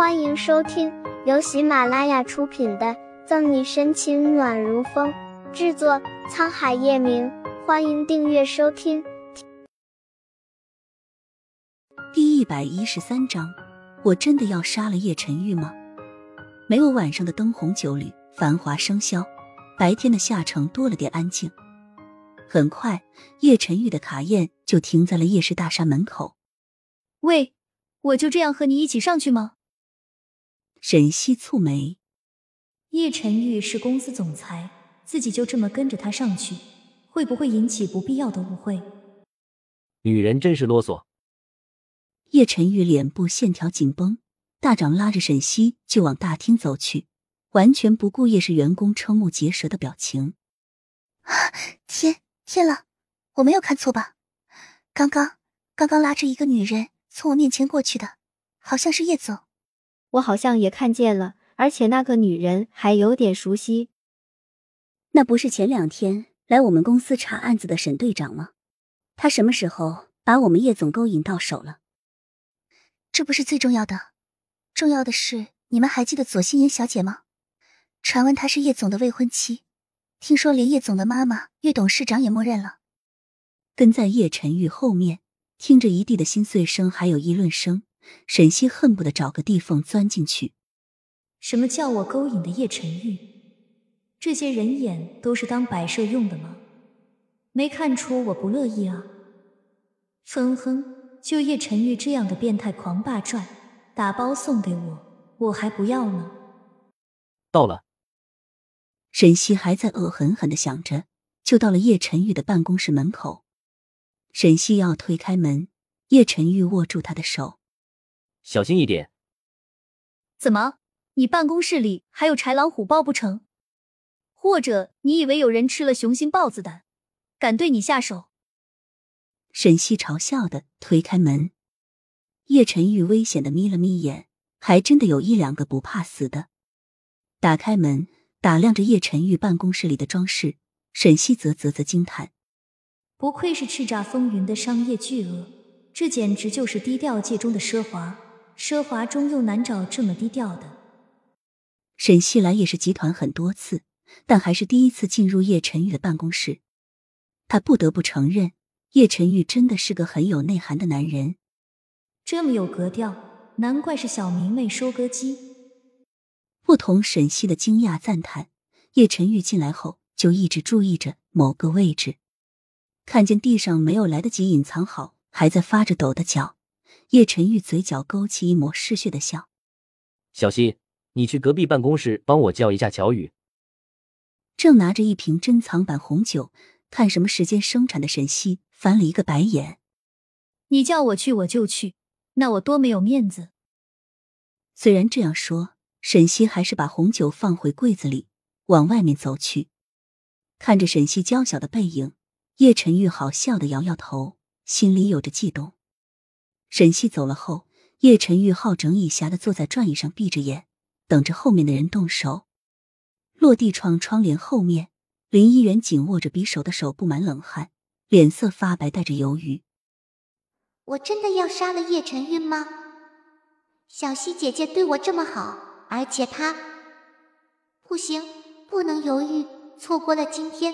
欢迎收听由喜马拉雅出品的《赠你深情暖如风》，制作沧海夜明。欢迎订阅收听。第一百一十三章，我真的要杀了叶晨玉吗？没有晚上的灯红酒绿、繁华笙箫，白天的下城多了点安静。很快，叶晨玉的卡宴就停在了夜市大厦门口。喂，我就这样和你一起上去吗？沈西蹙眉，叶晨玉是公司总裁，自己就这么跟着他上去，会不会引起不必要的误会？女人真是啰嗦。叶晨玉脸部线条紧绷，大掌拉着沈西就往大厅走去，完全不顾叶氏员工瞠目结舌的表情。天天了，我没有看错吧？刚刚刚刚拉着一个女人从我面前过去的，好像是叶总。我好像也看见了，而且那个女人还有点熟悉。那不是前两天来我们公司查案子的沈队长吗？他什么时候把我们叶总勾引到手了？这不是最重要的，重要的是你们还记得左心妍小姐吗？传闻她是叶总的未婚妻，听说连叶总的妈妈叶董事长也默认了。跟在叶晨玉后面，听着一地的心碎声，还有议论声。沈西恨不得找个地缝钻进去。什么叫我勾引的叶晨玉？这些人眼都是当摆设用的吗？没看出我不乐意啊？哼哼，就叶晨玉这样的变态狂霸拽，打包送给我，我还不要呢。到了。沈西还在恶狠狠的想着，就到了叶晨玉的办公室门口。沈西要推开门，叶晨玉握住他的手。小心一点！怎么，你办公室里还有豺狼虎豹不成？或者你以为有人吃了雄心豹子胆，敢对你下手？沈西嘲笑的推开门，叶晨玉危险的眯了眯眼，还真的有一两个不怕死的。打开门，打量着叶晨玉办公室里的装饰，沈西啧啧啧惊叹：不愧是叱咤风云的商业巨鳄，这简直就是低调界中的奢华。奢华中又难找这么低调的。沈西来也是集团很多次，但还是第一次进入叶晨玉的办公室。他不得不承认，叶晨玉真的是个很有内涵的男人。这么有格调，难怪是小迷妹收割机。不同沈西的惊讶赞叹，叶晨玉进来后就一直注意着某个位置，看见地上没有来得及隐藏好，还在发着抖的脚。叶晨玉嘴角勾起一抹嗜血的笑。小溪，你去隔壁办公室帮我叫一下乔宇。正拿着一瓶珍藏版红酒，看什么时间生产的沈西翻了一个白眼。你叫我去我就去，那我多没有面子。虽然这样说，沈西还是把红酒放回柜子里，往外面走去。看着沈西娇小的背影，叶晨玉好笑的摇摇头，心里有着悸动。沈西走了后，叶晨玉好整以暇的坐在转椅上，闭着眼，等着后面的人动手。落地窗窗帘后面，林一元紧握着匕首的手布满冷汗，脸色发白，带着犹豫。我真的要杀了叶晨玉吗？小溪姐姐对我这么好，而且她……不行，不能犹豫，错过了今天，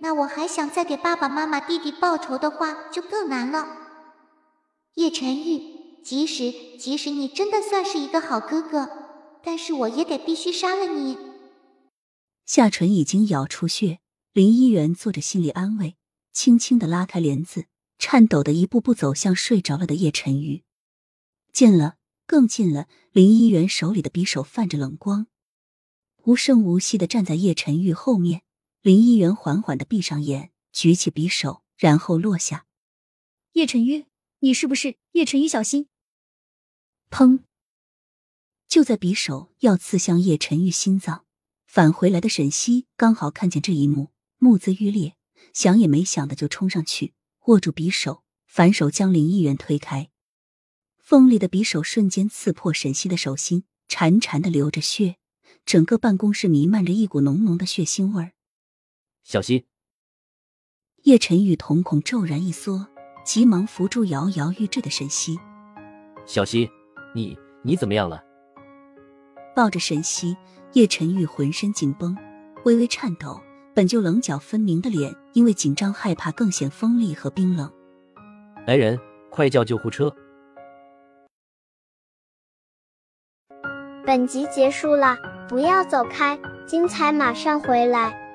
那我还想再给爸爸妈妈、弟弟报仇的话，就更难了。叶晨玉，即使即使你真的算是一个好哥哥，但是我也得必须杀了你。下唇已经咬出血，林一元做着心理安慰，轻轻的拉开帘子，颤抖的一步步走向睡着了的叶晨玉。近了，更近了，林一元手里的匕首泛着冷光，无声无息的站在叶晨玉后面。林一元缓缓的闭上眼，举起匕首，然后落下。叶晨玉。你是不是叶晨宇？小心！砰！就在匕首要刺向叶晨玉心脏，返回来的沈西刚好看见这一幕，目眦欲裂，想也没想的就冲上去，握住匕首，反手将林议员推开。锋利的匕首瞬间刺破沈西的手心，潺潺的流着血，整个办公室弥漫着一股浓浓的血腥味儿。小心，叶晨玉瞳孔骤然一缩。急忙扶住摇摇欲坠的沈西。小溪，你你怎么样了？抱着沈西，叶晨玉浑身紧绷，微微颤抖。本就棱角分明的脸，因为紧张害怕，更显锋利和冰冷。来人，快叫救护车！本集结束了，不要走开，精彩马上回来。